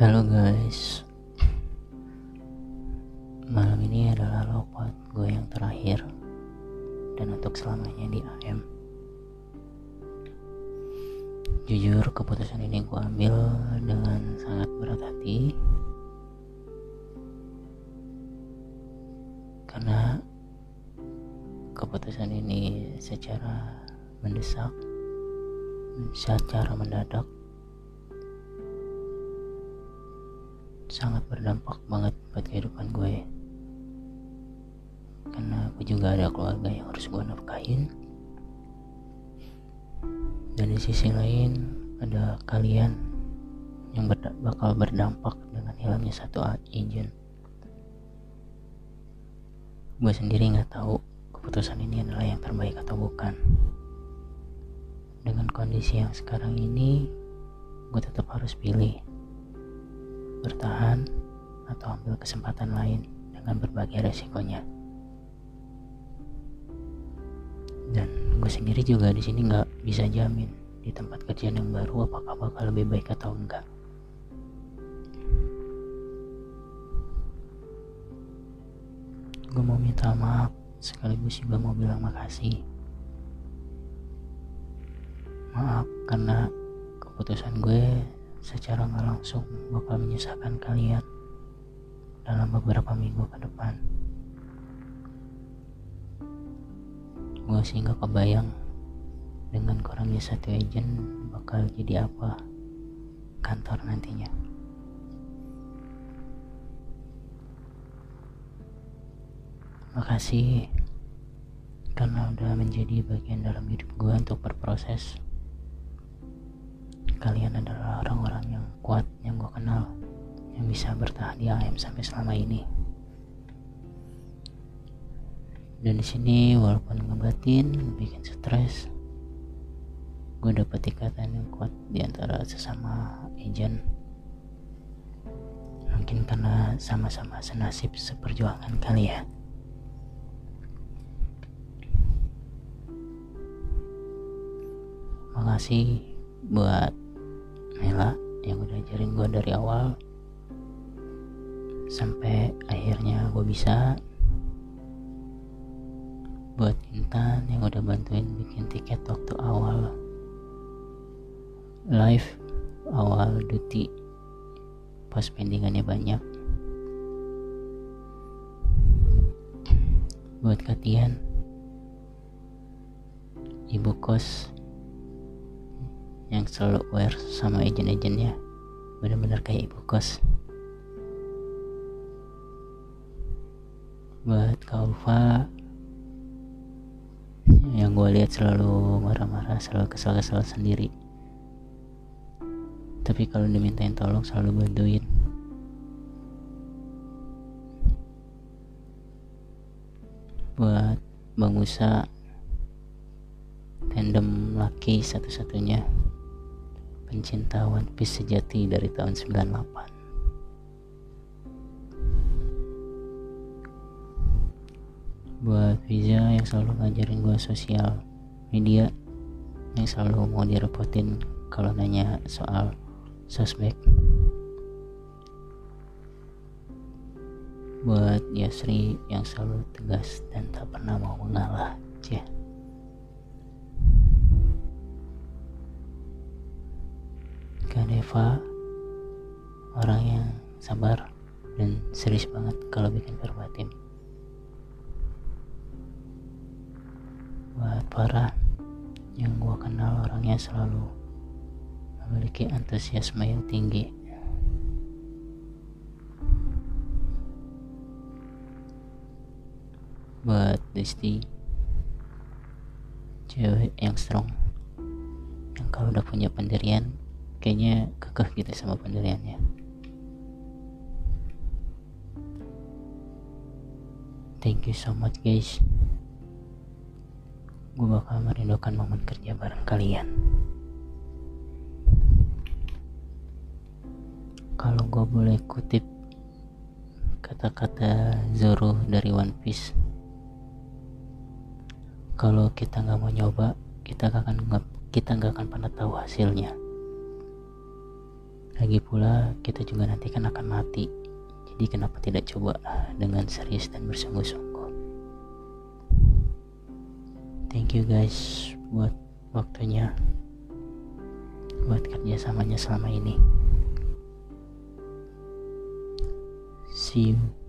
Halo guys. Malam ini adalah logout gue yang terakhir. Dan untuk selamanya di AM Jujur keputusan ini gue ambil dengan sangat berat hati. Karena keputusan ini secara mendesak Secara mendadak sangat berdampak banget buat kehidupan gue. Karena gue juga ada keluarga yang harus gue nafkahin. Dan di sisi lain ada kalian yang berda bakal berdampak dengan hilangnya satu agent. Gue sendiri nggak tahu keputusan ini adalah yang terbaik atau bukan. Dengan kondisi yang sekarang ini gue tetap harus pilih bertahan atau ambil kesempatan lain dengan berbagai resikonya. Dan gue sendiri juga di sini nggak bisa jamin di tempat kerjaan yang baru apakah bakal lebih baik atau enggak. Gue mau minta maaf sekaligus juga mau bilang makasih. Maaf karena keputusan gue secara nggak langsung bakal menyusahkan kalian dalam beberapa minggu ke depan. Gue sih nggak kebayang dengan kurangnya satu agent bakal jadi apa kantor nantinya. Makasih karena udah menjadi bagian dalam hidup gue untuk berproses kalian adalah orang-orang yang kuat yang gue kenal yang bisa bertahan di AM sampai selama ini. Dan di sini walaupun ngebatin bikin stres gue dapet ikatan yang kuat di antara sesama agent. Mungkin karena sama-sama senasib seperjuangan kali ya. Makasih buat Mela yang udah ajarin gue dari awal. Sampai akhirnya gue bisa buat Intan yang udah bantuin bikin tiket waktu awal live awal duty. Pas pendingannya banyak. Buat Katian ibu kos yang selalu aware sama agent-agentnya. Bener-bener kayak ibu kos. Buat Kaufa yang gue lihat selalu marah-marah selalu kesal-kesal sendiri. Tapi kalau dimintain tolong selalu bantuin. Buat Bang Musa tandem laki satu-satunya pencinta One Piece sejati dari tahun 98 buat Viza yang selalu ngajarin gue sosial media yang selalu mau direpotin kalau nanya soal sosmed buat Yasri yang selalu tegas dan tak pernah mau mengalah Cih. Kak Deva orang yang sabar dan serius banget kalau bikin verbatim buat para yang gua kenal orangnya selalu memiliki antusiasme yang tinggi. Buat Desti cewek yang strong yang kalau udah punya pendirian kayaknya kekeh gitu sama pendiriannya. Thank you so much guys. Gue bakal merindukan momen kerja bareng kalian. Kalau gue boleh kutip kata-kata Zoro dari One Piece kalau kita nggak mau nyoba kita gak akan kita nggak akan pernah tahu hasilnya lagi pula kita juga nanti kan akan mati. Jadi kenapa tidak coba dengan serius dan bersungguh-sungguh? Thank you guys buat waktunya buat kerjasamanya selama ini. See you